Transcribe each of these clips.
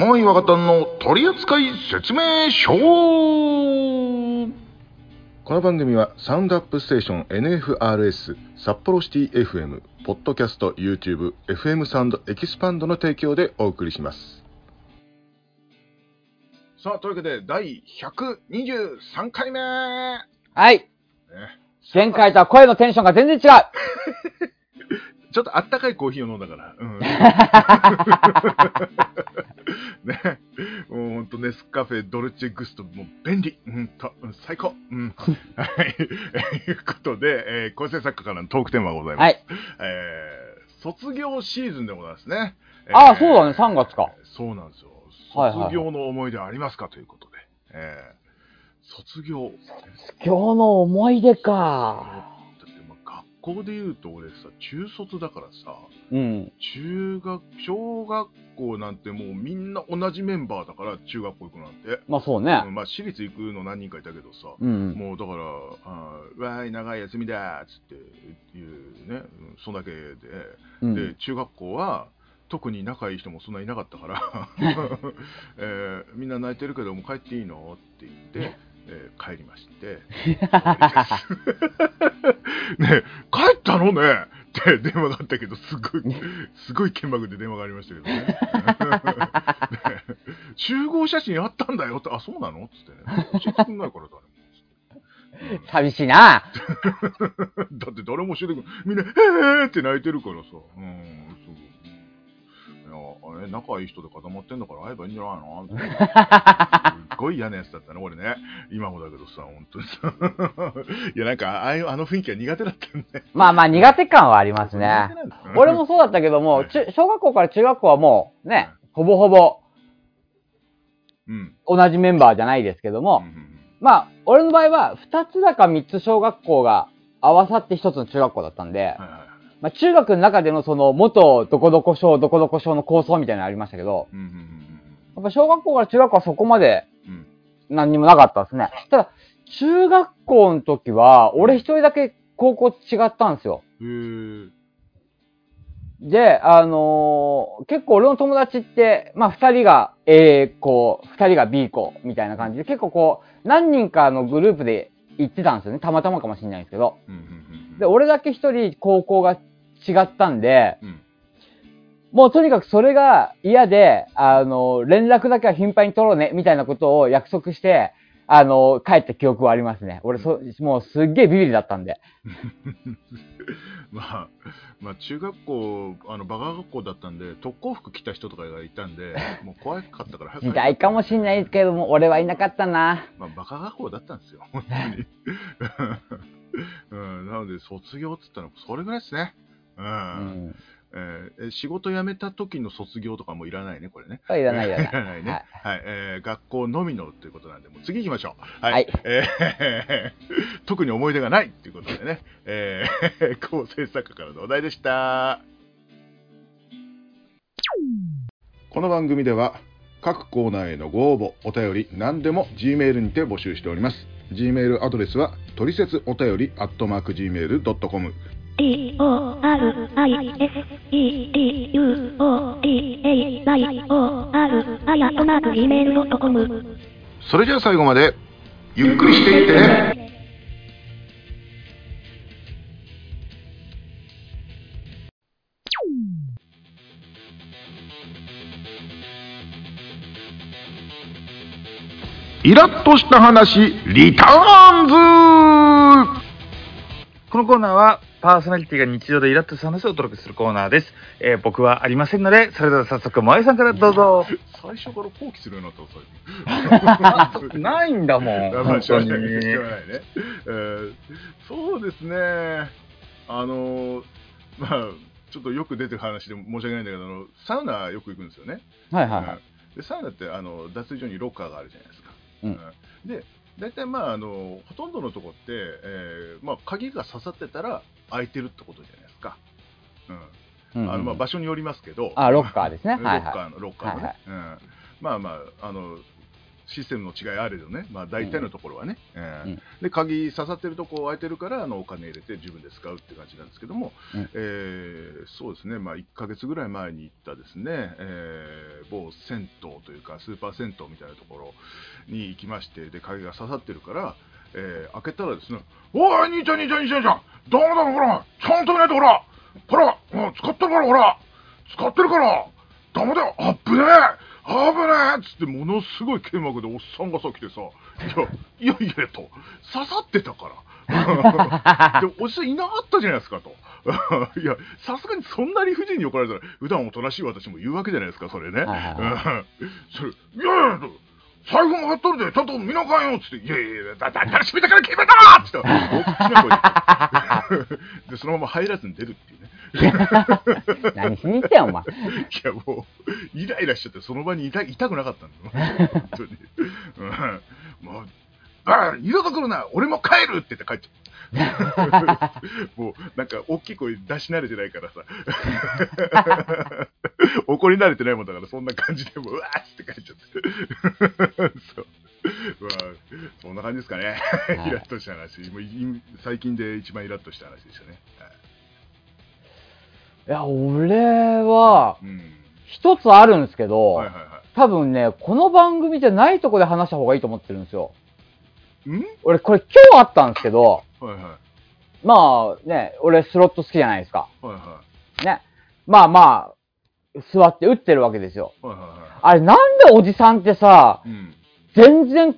桃井若旦の取扱説明書この番組はサウンドアップステーション NFRS 札幌シティ FM ポッドキャスト YouTube FM サウンドエキスパンドの提供でお送りしますさあというわけで第123回目ねはい。前回とは声のテンションが全然違う。ちょっとあったかいコーヒーを飲んだから。うん、ね。もうほんとネスカフェドルチェグスト、もう便利。うんと、うん最高。うん。はい。ということで、えー構成作家からのトークテーマがございます。はい。えー卒業シーズンでございますね。ああそうだね3月か。そうなんですよ。卒業の思い出ありますかということで。えー卒業。今日の思い出か。校で言うと俺さ、中卒だからさ、うん。中学、小学校なんてもうみんな同じメンバーだから、中学校行くなんて。まあそうねう。んまあ私立行くの何人かいたけどさ、うん。もうだから、あーわーい、長い休みだーっつっていうね、うんそんだけで、うんで、中学校は、特に仲いい人もそんないなかったから、えーみんな泣いてるけどもう帰っていいのって言って、えー帰りまして、ねえ帰ったのね？って電話があったけど、すごい、すごい剣幕で電話がありましたけどね。ねえ集合写真あったんだよって、あ、そうなの？っつってね。教えてくんないから誰も。うん寂しいな。だって誰も教えてくれみんな、えーって泣いてるからさ。うん、そう。いや、あれ、仲いい人で固まってんだから会えばいいんじゃないの？すっごい嫌なやつだったね、俺ね。今もだけどさ、本当にさ。いや、なんか、ああいう、あの雰囲気が苦手だったんね。まあまあ苦手感はありますね。俺もそうだったけども、中小学校から中学校はもうね、ほぼほぼうん。同じメンバーじゃないですけどうも、んまあ、俺の場合は2つだか3つ小学校が合わさって1つの中学校だったんで、はいはいはい。まあ中学の中でのその元どこどこ小どこどこ小の構想みたいなのありましたけど、うんうんやっぱ小学校から中学校はそこまで。何にもなかったですね。ただ、中学校の時は、俺一人だけ高校違ったんですよ。で、あのー結構俺の友達って、まあ二人が A 校、二人が B 校みたいな感じで、結構こう、何人かのグループで行ってたんですよね。たまたまかもしれないんですけど。うんうんうん。で、俺だけ一人高校が違ったんで、うん。もうとにかくそれが嫌で、あの、連絡だけは頻繁に取ろうね、みたいなことを約束して、あの、帰った記憶はありますね。俺、そ、もうすっげえビビりだったんで。まあ、まあ、中学校、あの、バカ学校だったんで、特攻服着た人とかがいたんで、もう怖かったから早く帰時代かもしんないですけども、俺はいなかったな。まあ、バカ学校だったんですよ、本当に。うん、なので、卒業っつったら、それぐらいですね。うん。うん。えーえ仕事辞めた時の卒業とかもいらないね、これね。いらないいらない いらないね。ははいい。えー学校のみのということなんで、もう次行きましょう。はい。はいえー 特に思い出がないっていうことでね、えー構成作家からのお題でした。この番組では、各コーナーへのご応募、お便り、何でも Gmail にて募集しております。Gmail アドレスは、トリセツお便り、アットマーク Gmail.com。D O R I S E D U O D A Y O R あやとなく gmail.com それじゃあ最後まで、ゆっくりしていってね。イラッとした話、リターンズこのコーナーはパーソナリティが日常でイラッとした話をお届けするコーナーです。えー僕はありませんので、それでは早速、萌えさんからどうぞ。最初から放棄するようになったの最近。ないんだもん。本当にね。えーそうですね。あの、まあ、ちょっとよく出てる話で申し訳ないんだけど、あのサウナよく行くんですよね。はいはいはい。うんでサウナってあの脱衣所にロッカーがあるじゃないですか。うんうんで、大体まああのほとんどのとこって、えーまあ、鍵が刺さってたら開いてるってことじゃないですか。うん。うんうんあのまあ場所によりますけど、あロッカーですね。ロッカーのロッカーのね、はいうん。まあまああのシステムの違いあれどね、まあ、大体のところはね、えーうん。で鍵刺さってるとこ空いてるからあのお金入れて自分で使うって感じなんですけども、うん。えーそうですね、まあ、1ヶ月ぐらい前に行ったですね、えー某銭湯というかスーパー銭湯みたいなところに行きましてで鍵が刺さってるから、えー開けたらですね「おい兄ちゃん兄ちゃん兄ちゃん兄ちゃんダメだろほらちゃんと見ないとほらほらもう使ってるからほら使ってるからダメだよあっぶねえ危ねえっつってものすごい剣幕でおっさんがさ来てさいやいやいやと刺さってたから。でおじさんいなかったじゃないですかと。いやさすがにそんな理不尽に怒られたら普段おとなしい私も言うわけじゃないですかそれね、それいやいや財布も貼っとるでちゃんと見なかんよっつって「いやいやいやだだったら閉めたから決めた!」っつって大きな声でそのまま入らずに出るっていうね何しに行ったよ、お前。いやもう、イライラしちゃって、その場にいたいたくなかったんだよ、本当に。うん、もう、あ二度と来るな、俺も帰るって言って帰っちゃった。もう、なんか、大きい声出し慣れてないからさ。怒り慣れてないもんだから、そんな感じでもう、うわーって帰っちゃって。そう。まあ、そんな感じですかね。はいイラッとした話。もうい最近で一番イラッとした話でしたね。はいいや、俺は、うん。一つあるんですけど、はいはいは多分ね、この番組じゃないとこで話した方がいいと思ってるんですよ。俺、これ今日あったんですけど、はいはい。まあね、俺スロット好きじゃないですか。はいはね。まあまあ、座って打ってるわけですよ。い。はいはいはあれ、なんでおじさんってさ、い。うん。全然、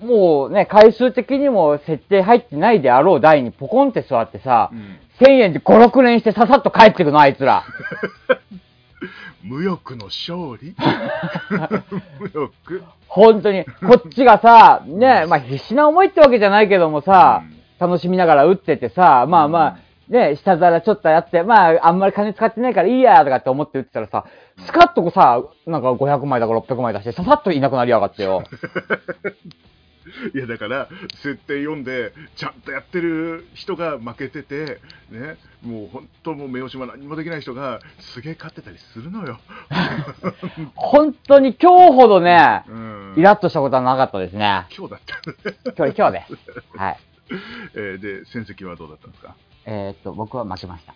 もうね、回数的にも設定入ってないであろう台にポコンって座ってさう、ん。1000円で5、6連してささっと帰ってくの、あいつら。無欲の勝利？無欲。本当に。こっちがさ、ね、まあ必死な思いってわけじゃないけどもさ、楽しみながら打っててさ、まあまあ、ね、下皿ちょっとやって、まあ、あんまり金使ってないからいいや、とかって思って打ってたらさ、スカッとこうさ、なんか500枚だか600枚出して、ささっといなくなりやがってよ。いやだから設定読んでちゃんとやってる人が負けててねもう本当もう目押しも何もできない人がすげえ勝ってたりするのよ。本当に今日ほどね、うん、イラッとしたことはなかったですね。今日だった。今日、今日です。はい。えーで戦績はどうだったんですか？えー、っと、僕は負けました。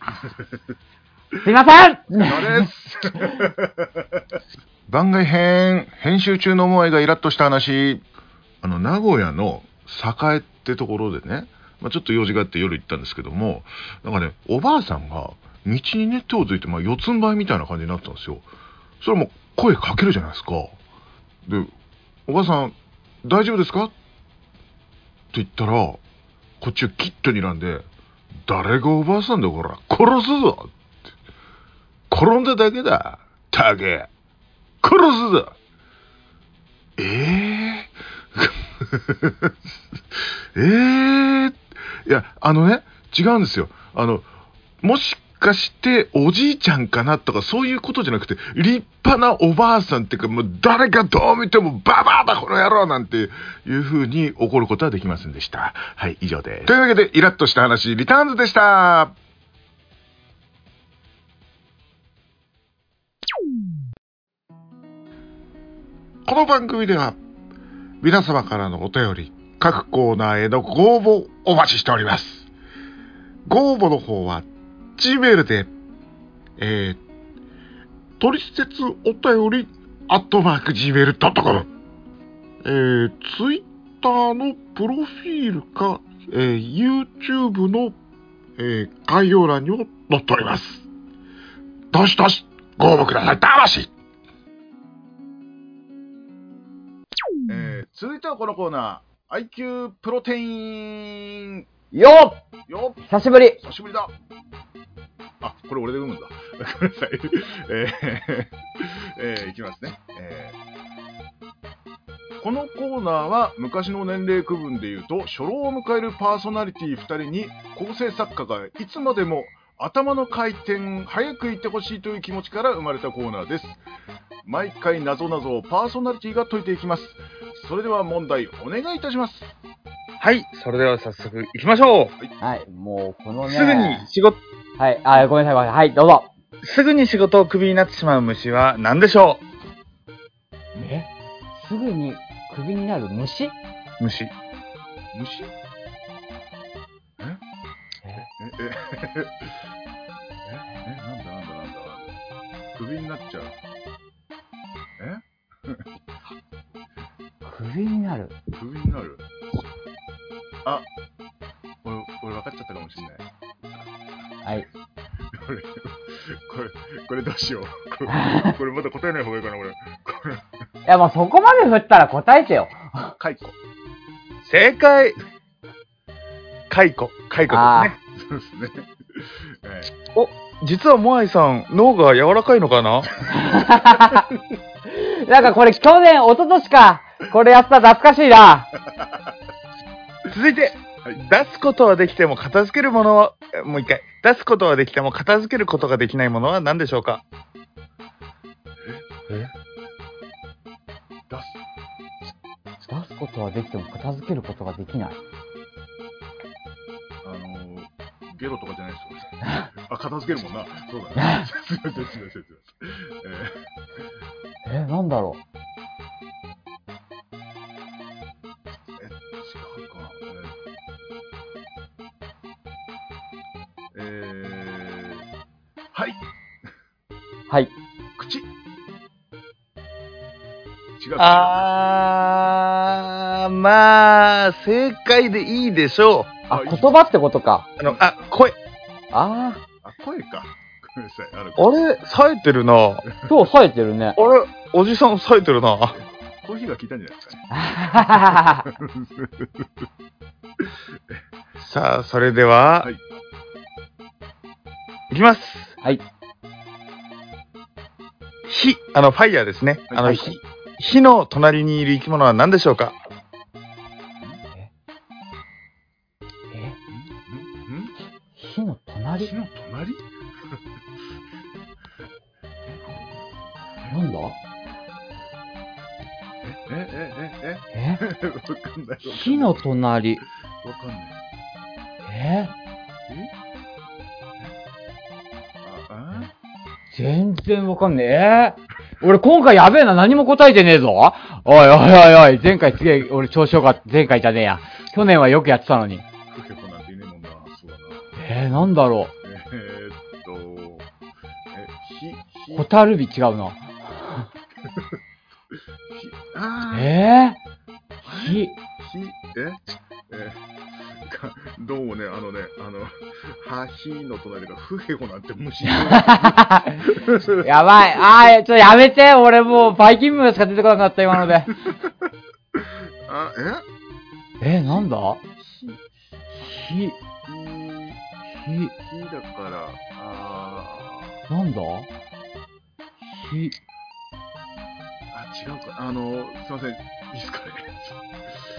すいませんそうです。番外編、編集中の思いがイラッとした話、あの、名古屋の栄ってところでね、まあ、ちょっと用事があって夜行ったんですけども、なんかね、おばあさんが道にね、手をついて、まあ、四つん這いみたいな感じになったんですよ。それもう声かけるじゃないですか。で、おばあさん、大丈夫ですか？って言ったら、こっちをキッと睨んで、誰がおばあさんだよ、こら、殺すぞって転んだだけだ。たけ。殺すぞ。ええ ええいや、あのね、違うんですよ。あの、もしかしておじいちゃんかなとかそういうことじゃなくて、立派なおばあさんっていうか、もう誰がどう見てもババアだこの野郎なんていう風に怒ることはできませんでした。はい、以上です。というわけで、イラッとした話、リターンズでした。この番組では皆様からのお便り、各コーナーへのご応募お待ちしております。ご応募の方は Gmail で、えー、取説お便り、アットマーク Gmail.com、えー、Twitter のプロフィールか、えー、YouTube の、えー、概要欄にも載っております。どしどしご応募ください。たいてはこのコーナー、IQ プロテイン。よっ！よっ。久しぶり。久しぶりだ。あ、これ俺で読むんだ。ごめんなさい。えー、えーいきますね。えーこのコーナーは昔の年齢区分で言うと初老を迎えるパーソナリティ2人に構成作家がいつまでも頭の回転早く行ってほしいという気持ちから生まれたコーナーです。毎回謎々をパーソナリティが解いていきますそれでは問題お願いいたしますはい、それでは早速行きましょう。はい、もうこのね。すぐに仕事、はい、あ、ごめんなさい、ごめんなさい。はい、どうぞ。すぐに仕事をクビになってしまう虫は何でしょえ？すぐにククビになる虫？虫。虫？え？え？え、え、え、え、なんだなんだなんだなんだ。クビになっちゃう。クビになる。クビになる？あ、これ、これ分かっちゃったかもしれない。はい。これ、これ、これどうしよう。これ、これまだ答えない方がいいかな、これ。これ、いや、まあそこまで振ったら答えてよ。解雇。正解解雇。解雇あですね。そうですね。え実はモアイさん、脳が柔らかいのかな？なんかこれ去年、一昨年か。これやった懐かしいな。続いて、はい出すことはできても片付けるものは、えもう一回。出すことはできても片付けることができないものは何でしょうか？え？出す。出すことはできても片付けることができない。あのー、ゲロとかじゃないですよ。あ、片付けるもんな。そうだね。すいません、すいません、すいません。ええ、なんだろう。はい。口。違う。あー、まあ、正解でいいでしょう。あ、言葉ってことか。あの、あ、声。ああ、声か。ごめんなさい。あの、あれ、冴えてるな。あれ、あ、今日冴えてるね。おじさん冴えてるな。コーヒーが効いたんじゃないですかね。さあ、それでは、はいいきます。はい。火、あの、ファイヤーですね。あの、はい火、火の隣にいる生き物は何でしょうか？え、ん？ん？火の隣？火の隣？なんだ？え、え、え、え、え？え、火の隣。わかんない。ええ？全然わかんねえ。え？俺今回やべえな、何も答えてねえぞ。おいおいおいおい、前回すげえ、俺調子よかった。前回じゃねえや。去年はよくやってたのに。なんていねえもんな。そうだな。えー、なんだろえー、っと、え、ひ、ひ、う。ホタルビ違うな。ひ、あー、えー、火。ひ、え？えかどうもね、あのね、あの、は、ひの隣がフヘコなんて虫。やばい。あー、ちょっとやめて。俺もうバイキングしか出てこなかった、今ので。あ、え？えー、なんだ？ひ、火、ひ、火、ひだから、あなんだ？火、ー、あ、違うか。あの、すいません。いいですかね。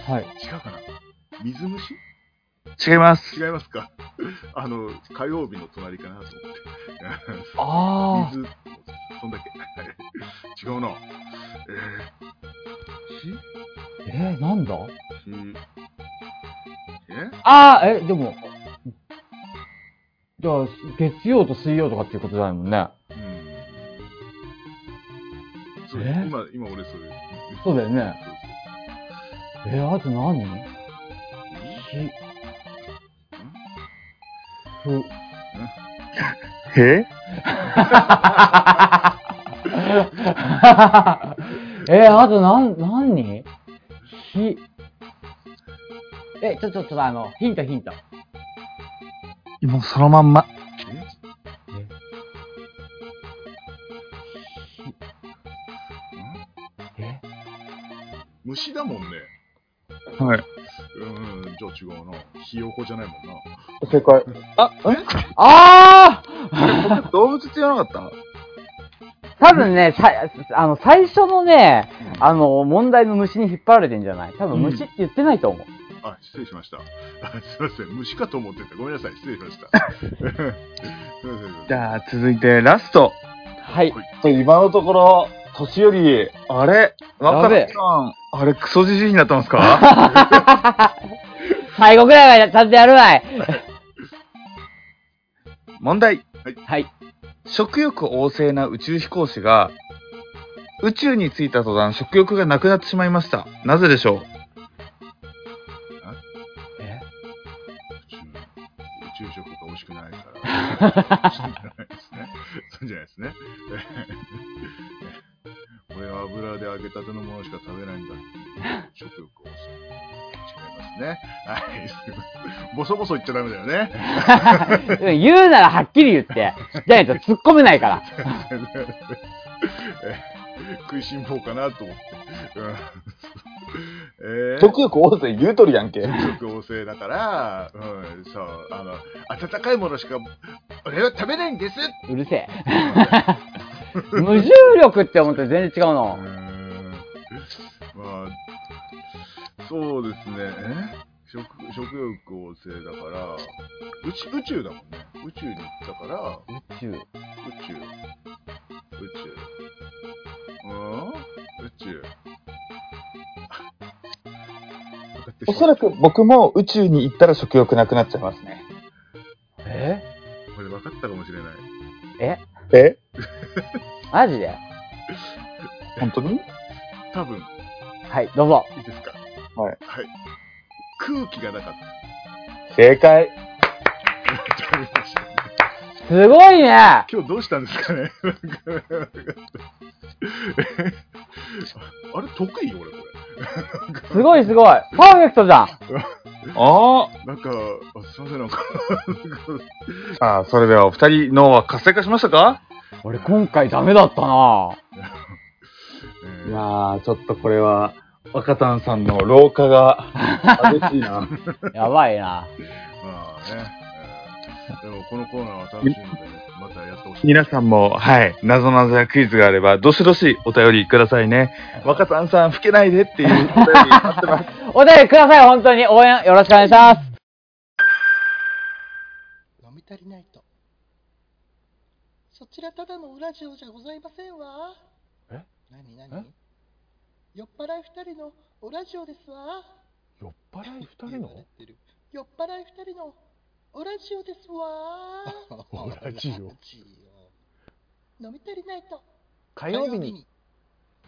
はい。違うかな。水虫？違います。違いますか？あの、火曜日の隣かなと思って。あー。水、そんだけ。違うな。ええー、なんだ？え？あー、え、でも、じゃあ、月曜と水曜とかっていうことじゃないもんね。うん。そうえ？今、今俺それ。そうだよね。えー、あと何？そう火、ふ、え？えー、あとなん、何？ひ、え、ちょ、ちょ、ちょっとあの、ヒントヒント。もうそのまんま。うん、じゃあ違うな。ひよこじゃないもんな。正解。あ、あーえ 動物って言わなかっ多分ね、さ、あの、最初のね、あの、問題の虫に引っ張られてんじゃない？多分虫って言ってないと思う。あ、失礼しました。あすいません。虫かと思ってた。ごめんなさい。失礼しました。じゃあ、続いてラスト。はい。今のところ、年寄り、あれ？若さん、あれクソじじいになってますか？最後ぐらいはちゃんとやるわい。問題。はい。食欲旺盛な宇宙飛行士が、宇宙に着いた途端食欲がなくなってしまいました。なぜでしょう？え？宇宙、宇宙食が美味しくないから。そうじゃないですね。そうじゃないですね。油で揚げたてのものしか食べないんだっていう食欲を抑え違いますね。はい。すいませんボソボソ言っちゃダメだよね。言うならはっきり言って。じゃないと突っ込めないから。え食いしん坊かなと思って。うんえー食欲旺盛言うとるやんけ。食欲旺盛だから、うん、そう、あの、温かいものしか、俺は食べないんですうるせえ。無重力って思って全然違う うの。まあ、そうですね。え？食食欲旺盛だから宇宙、宇宙だもんね。宇宙に行ったから、宇宙。宇宙。宇宙。うん？宇宙。おそらく僕も宇宙に行ったら食欲なくなっちゃいますね。え？これ分かったかもしれない。え？え？マジで？本当に？多分、はい、どうぞ。いいですか？はい。はい。空気がなかった。正解。すごいね今日どうしたんですかね？あれ得意？俺これ。すごいすごい。パーフェクトじゃん。あなんか、あすいません、なんか、あ。さあ、それではお二人脳は活性化しましたか？俺今回ダメだったな。え ーいやー、ちょっとこれは、若旦さんの老化が激しいな。やばいな。まあね、えーでもこのコーナーは楽しいので、ね、またやってほしい。皆さんも、はい、謎々やクイズがあれば、どしどしお便りくださいね。若旦さん、老けないでっていうお便り待ってます。お便りください、本当に。応援よろしくお願いします。飲み足りないと。そちらただのウラジオじゃございませんわ。え？何何？酔っ払い二人のウラジオですわ。酔っ払い二言われてる酔っ払い二人のウラジオですわ。ウラジオ飲み足りないと。火曜日に。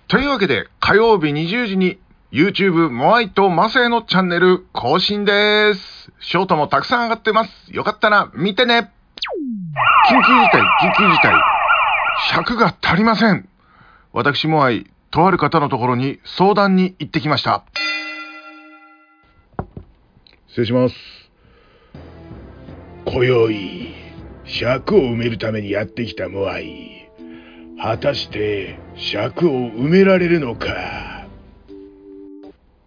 というわけで、火曜日20時に YouTube モアイとマセイのチャンネル更新です。ショートもたくさん上がってます。よかったら見てね。緊急事態、緊急事態。尺が足りません。私モアイ、とある方のところに相談に行ってきました。失礼します。今宵尺を埋めるためにやってきたモアイ果たして尺を埋められるのか？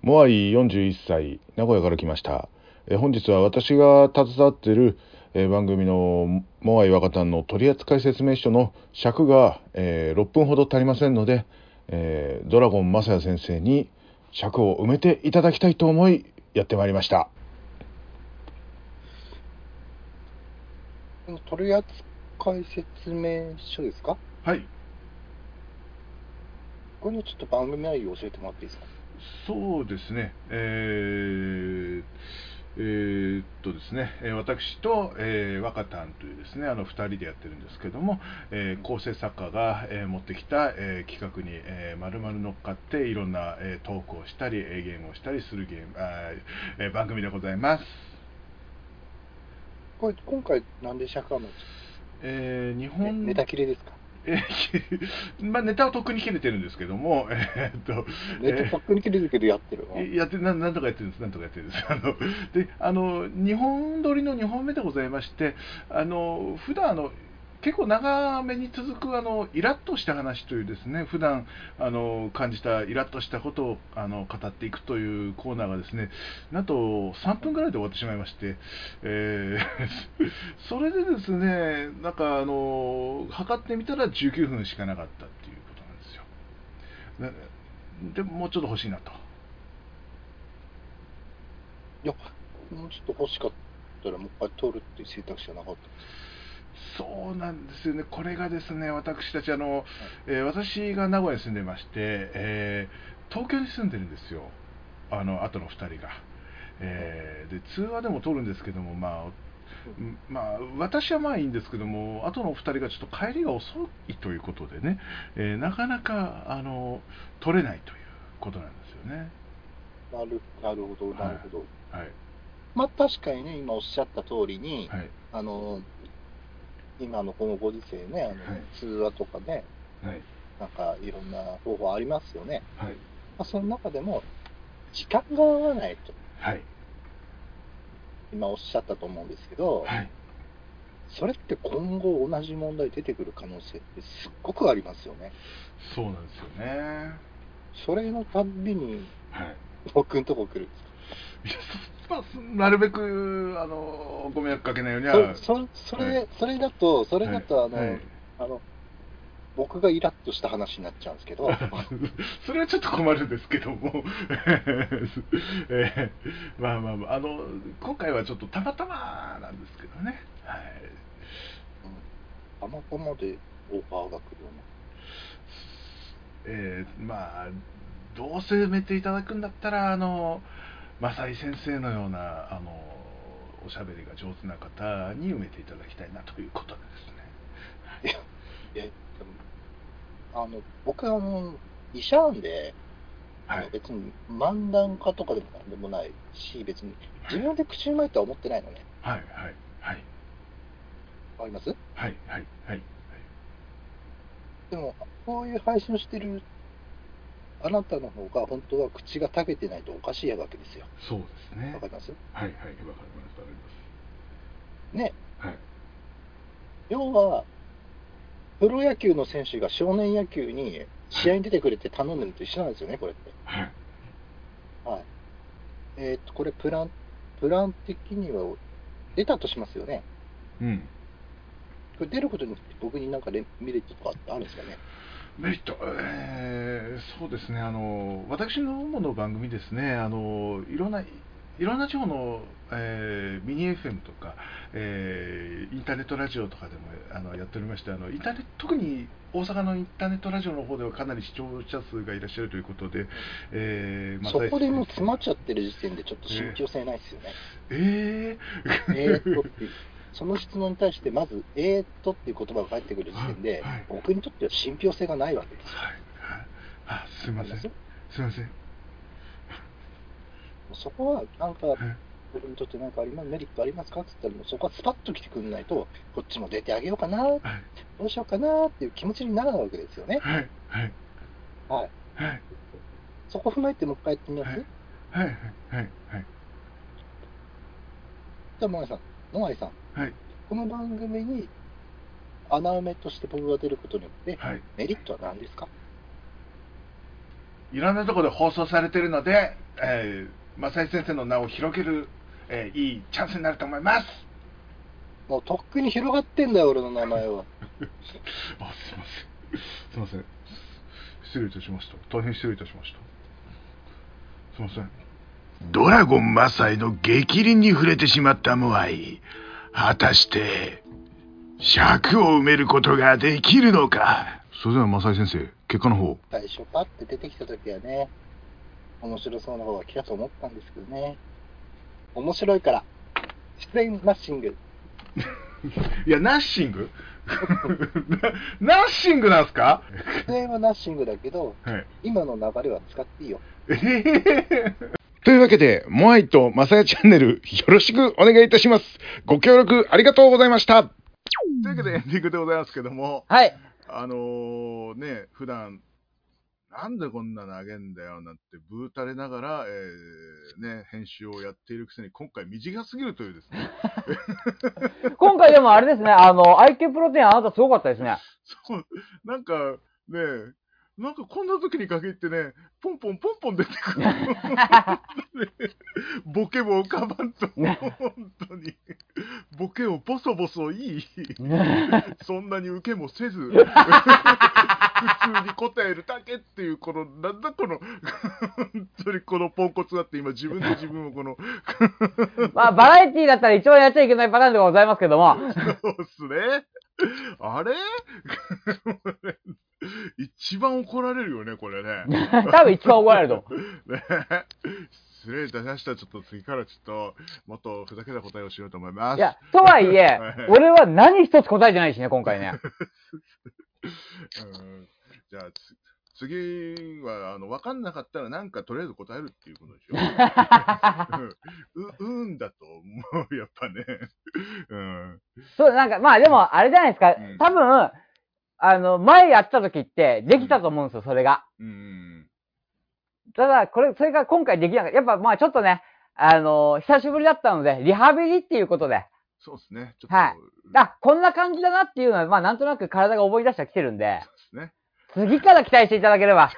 モアイ41歳名古屋から来ました、え本日は私が携わっている、え番組のモアイ若旦の取扱説明書の尺が、えー6分ほど足りませんので、えードラゴン正也先生に尺を埋めていただきたいと思いやってまいりました。この取扱説明書ですか？はい。これのちょっと番組内容教えてもらっていいですか？そうですね、えーえーっとですね、えー私と、えー若旦というですね、あの2人でやってるんですけども、えー構成作家が、えー持ってきた、えー企画に、えー丸々乗っかっていろんな、えートークをしたり、えーゲームをしたりするゲーム、あーえー番組でございます。これ今回なんで尺あるのえー日ね本ネタ切れですか？えー まあ、ネタはとっくに切れてるんですけども、えーっと、ネタとっくに切れるけどやってるの？やってななんとかやってるんです、なんとかやってるんです。あのであの2本撮りの2本目でございまして、あの普段あの結構長めに続くあのイラッとした話というですね、普段あの感じたイラッとしたことをあの語っていくというコーナーがですね、なんと3分ぐらいで終わってしまいまして、えー それでですね、なんかあの測ってみたら19分しかなかったっていうことなんですよ。でもうちょっと欲しいなと。いやもうちょっと欲しかったらもう一回取るっていう選択肢はなかったですそうなんですよね、これがですね、私たち、あのえー私が名古屋に住んでまして、えー東京に住んでるんですよ、あの後の2人が。えーで通話でも取るんですけども、まあ、うんまあ、私はまあいいんですけども、あとのお二人がちょっと帰りが遅いということでね、えーなかなかあの取れないということなんですよね。なるなるほど、なるほど。はい。まあ確かにね、今おっしゃった通りに、はい。あの、今のこのご時世ね、あのはい通話とかね、はい。なんかいろんな方法ありますよね。はい。まあ、その中でも、時間が合わないと、はい。今おっしゃったと思うんですけど、はい。それって今後同じ問題出てくる可能性ってすっごくありますよね。そうなんですよね。それのたんびにはい。僕んとこ来るんです まあ、なるべくあのご迷惑かけないようにかは。そそそれ、はい。それだと、それだと、あの、はい。あの、僕がイラッとした話になっちゃうんですけど、それはちょっと困るんですけども、えーまあまあまあ、あの今回はちょっとたまたまなんですけどね、はい、たまたまでオファーが来るよね。えーまあ、どうせ埋めていただくんだったら、あの正井先生のようなあのおしゃべりが上手な方に埋めていただきたいなということでですね。いやでもあの僕はあの医者なんで、あはい、の別に漫談家とかでもなんでもないし、別に自分で口うまいとは思ってないのね。はい、はい、はい、わかります？はい、はい、はい、でも、こういう配信をしてるあなたの方が本当は口が長けてないとおかしいわけですよ。そうですね。わかります？はい、はい、わかります、わかります。ね。はい、要は、プロ野球の選手が少年野球に試合に出てくれって頼んでるのと一緒なんですよね、これって。はい、はい。えーっと、これプラン、プラン的には出たとしますよね。うん。これ出ることによって僕になんかレメリットとかってあるんですかね？メリット、えーそうですね、あの私の主の番組ですね、あのいろんないろんな地方の、えーミニ FM とか、えーインターネットラジオとかでもあのやっておりましてあのインターネット、特に大阪のインターネットラジオの方ではかなり視聴者数がいらっしゃるということで、えーまあそこでもう詰まっちゃってる時点でちょっと信憑性ないですよね。えー、えーっとっていう、その質問に対してまず、えーっとっていう言葉が返ってくる時点で、はいはい。僕にとっては信憑性がないわけです。よ。はいはい。あすいません、す？いません、そこはなんかはい。僕にとって何かありますメリットありますか？って言ったら、もうそこはスパッと来てくんないと、こっちも出てあげようかな、はい。どうしようかなっていう気持ちになるわけですよね。はいはい。はい。はい。そこ踏まえてもう一回やってみます、はいはいはいはい。じゃあ、野上さん、野上さん、はいこの番組に穴埋めとして僕が出ることによって、はいメリットは何ですか？いろんなところで放送されているので、えー、正井先生の名を広げる、えーいいチャンスになると思います。もうとっくに広がってんだよ、俺の名前は。あ、すいません。すいません。失礼いたしました。大変失礼いたしました。すいません。ドラゴンマサイの激鱗に触れてしまったモアイ。果たして、尺を埋めることができるのか？それでは正井先生、結果の方。最初パッて出てきた時はね、面白そうな方が来たと思ったんですけどね。面白いから、出演マッシング。いや、ナッシング？な ナッシングなんすか？出演はナッシングだけど、はい。今の流れは使っていいよ。えーというわけで、モアイとマサヤチャンネル、よろしくお願いいたします。ご協力ありがとうございました。というわけでエンディングでございますけども、はい。あのーね、普段なんでこんな投げんだよなんてブーたれながら、えーね、編集をやっているくせに今回短すぎるというですね、今回でもあれですね、あの、IQ プロテインあなたすごかったですね。そう、なんかね、なんかこんな時に限ってね、ポンポンポンポン出てくる。ボケも浮かばんと、ね本当に。ボケをボソボソいい。そんなに受けもせず、普通に答えるだけっていう、この、なんだこの、本当にこのポンコツだって今自分で 自分をこの、まあ、バラエティだったら一番やっちゃいけないパターンでございますけども。そうっすね。あれ？一番怒られるよね、これね。多分一番怒られると 失礼いたしました。ちょっと次からちょっと、もっとふざけた答えをしようと思います。いや、とはいえはい、俺は何一つ答えてないしね、今回ね。うんじゃあ、つ次は、あの、わかんなかったら、なんかとりあえず答えるっていうことでしょ？うんう、うんだと思う、やっぱね。うん。そう、なんか、まあでも、あれじゃないですかうん。多分、あの、前やった時って、できたと思うんですよ、それが。うん。ただ、これ、それが今回できなかった。やっぱ、まあちょっとね、あの、久しぶりだったので、リハビリっていうことで、そうですね。ちょっと、はいあ、こんな感じだなっていうのは、まあなんとなく体が覚え出してはきてるんで、ですね。次から期待していただければ。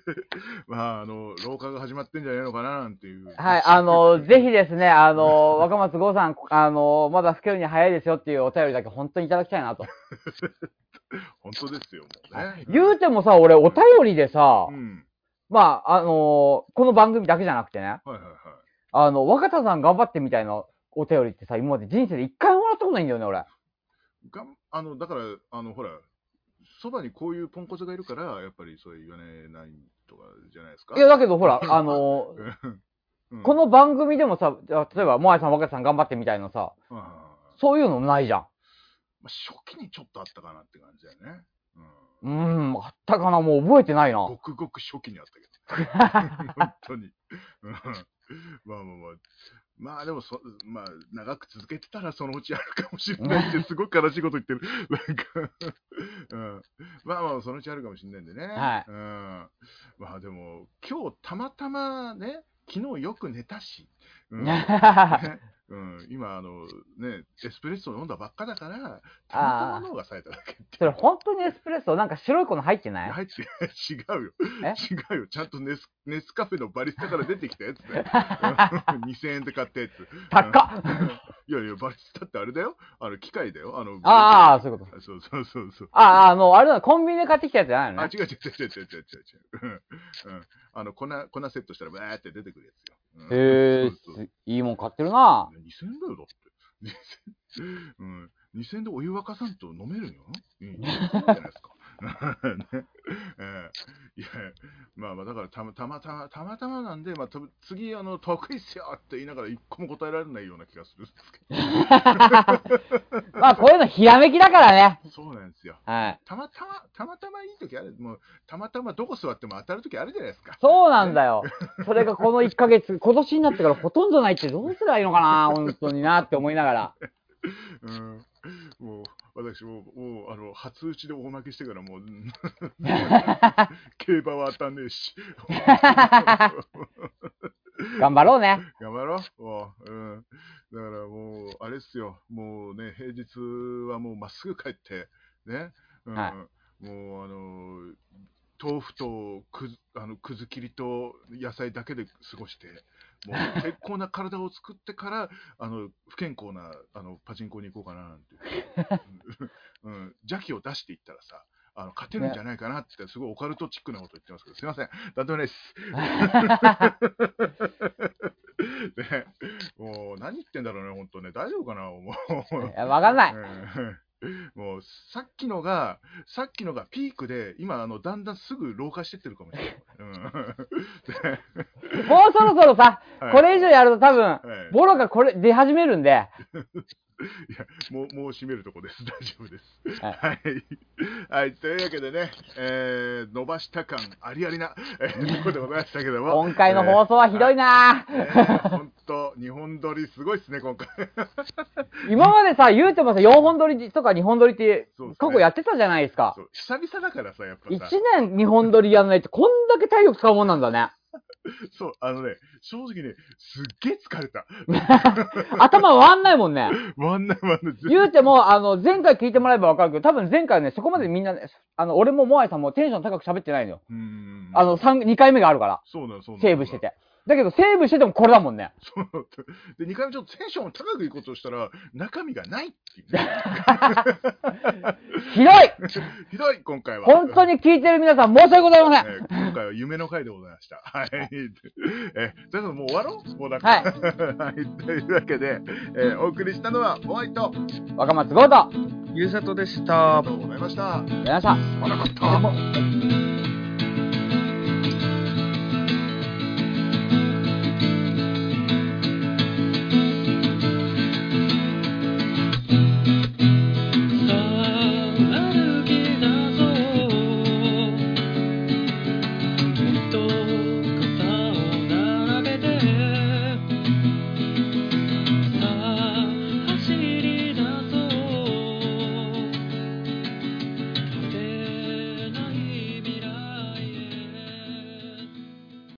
まあ、あの、老化が始まってんじゃねえのかな、なんていう。はい、あの、ぜひですね、あの、若松剛さん、あの、まだ老けるに早いですよっていうお便りだけ本当にいただきたいなと。本当ですよ、もうね。言うてもさ、俺、お便りでさう、ん。まあ、あの、この番組だけじゃなくてね、はいはいはい。あの、若田さん頑張ってみたいなお便りってさ、今まで人生で一回もらったことないんだよね、俺。がんあの、だから、あの、ほら、そばにこういうポンコツがいるから、やっぱりそう言われないとかじゃないですか？いや、だけどほら、あの、うん、この番組でもさ、例えば、モアイさん、若田さん頑張ってみたいなさ、うん、まそういうのないじゃん。あ、初期にちょっとあったかなって感じだよね。うーん、あったかな？もう覚えてないなうん。ご。くごく初期にあったけど。本当に。うんまあまあまあ。まあでもそ、まあ、長く続けてたらそのうちあるかもしれないって、すごく悲しいこと言ってる。なんか、うん。まあまあ、そのうちあるかもしれないんでね。はいうん。まあでも、今日たまたまね、昨日よく寝たし、うん。ねうん、今、あの、ね、エスプレッソを飲んだばっかだから、たまたま脳が冴えただけそれ本当にエスプレッソ？なんか白い粉入ってない？入って違うよ。え？違うよ。ちゃんとネスネスカフェのバリスタから出てきたやつだよ。2000円で買ったやつ。高っいやいや、バリスタってあれだよ。あの、機械だよ。あの、ああ、そういうこと。そうそうそうそう。ああ、あの、あれだな、コンビニで買ってきたやつじゃないのあ、ね。違う違う違う違う違う違う違う。うん。うんあの、粉、粉セットしたらバーって出てくるやつよ。うんへえいいもん買ってるな。2000円だよ、だって。2000うん。2000円でお湯沸かさんと飲めるよ。うん。いいじゃないですか。ねええいや、まあまあ、だからたまたまたま、たまたまなんで、まあ、次、あの、得意っすよって言いながら一個も答えられないような気がするんですけ まあ、こういうのひらめきだからね。ど。そうなんですよ。はい。たまたま、たまたまいい時ある。もう、たまたまどこ座っても当たる時あるじゃないですか。そうなんだよ。それがこの1ヶ月、今年になってからほとんどないってどうすればいいのかな、本当になって思いながら。うん。もう、私も、もう、あの、初打ちで大負けしてからもう、う ん競馬は当たんねえし。頑張ろうね。頑張ろう。もう、うん。だからもう、あれっすよ。もうね、平日はもうまっすぐ帰って、ね。うん。はもう、あの、豆腐とくず、あの、くず切りと野菜だけで過ごして、もう、結構な体を作ってから、あの、不健康な、あの、パチンコに行こうかな、なんていう。うん。うん邪気を出していったらさ、あの、勝てるんじゃないかなって、すごいオカルトチックなこと言ってますけど、すいません。なんでもないです。ね、もう何言ってんだろうね、本当ね。大丈夫かな、もう。いやわかんない。うんもう、さっきのが、さっきのがピークで、今、あの、だんだんすぐ老化してってるかもしれない。うん。もうそろそろさ、はい。これ以上やると多分、はい。ボロがこれ出始めるんで、いや、もう、もう閉めるとこです。大丈夫です。はいはい。はい。というわけでね、えー、伸ばした感ありありな、えー、ところでございましたけども。今回の放送はひどいなえー、本当日本撮りすごいですね、今回。今までさ、言うてもさ、4本撮りとか2本撮りって過去やってたじゃないですか。そう久々だからさ、やっぱ1さ。年2本撮りやんないってこんだけ体力使うもんなんだね。そう、あのね、正直ね、すっげえ疲れた。頭回んないもんね。ワンナイワンナイ言うても、あの、前回聞いてもらえばわかるけど、多分前回ね、そこまでみんなね、あの、俺もモアイさんもテンション高く喋ってないのよ。あの、三2回目があるから、そうなの、そうなの。セーブして。て。だけど、セーブしててもこれだもんね。そう。で、2回目ちょっとテンションを高くいこうとしたら、中身がないっていう。ひどいひどい、今回は。本当に聞いてる皆さん申し訳ございません。えー今回は夢の回でございました。はい。えー、だからもう終わろう？もうなんか。はいはい。というわけで、えーお送りしたのは、ホワイト。若松ゴート、あゆうさとでしあたりがとうございました。りがとうございました。あなかった。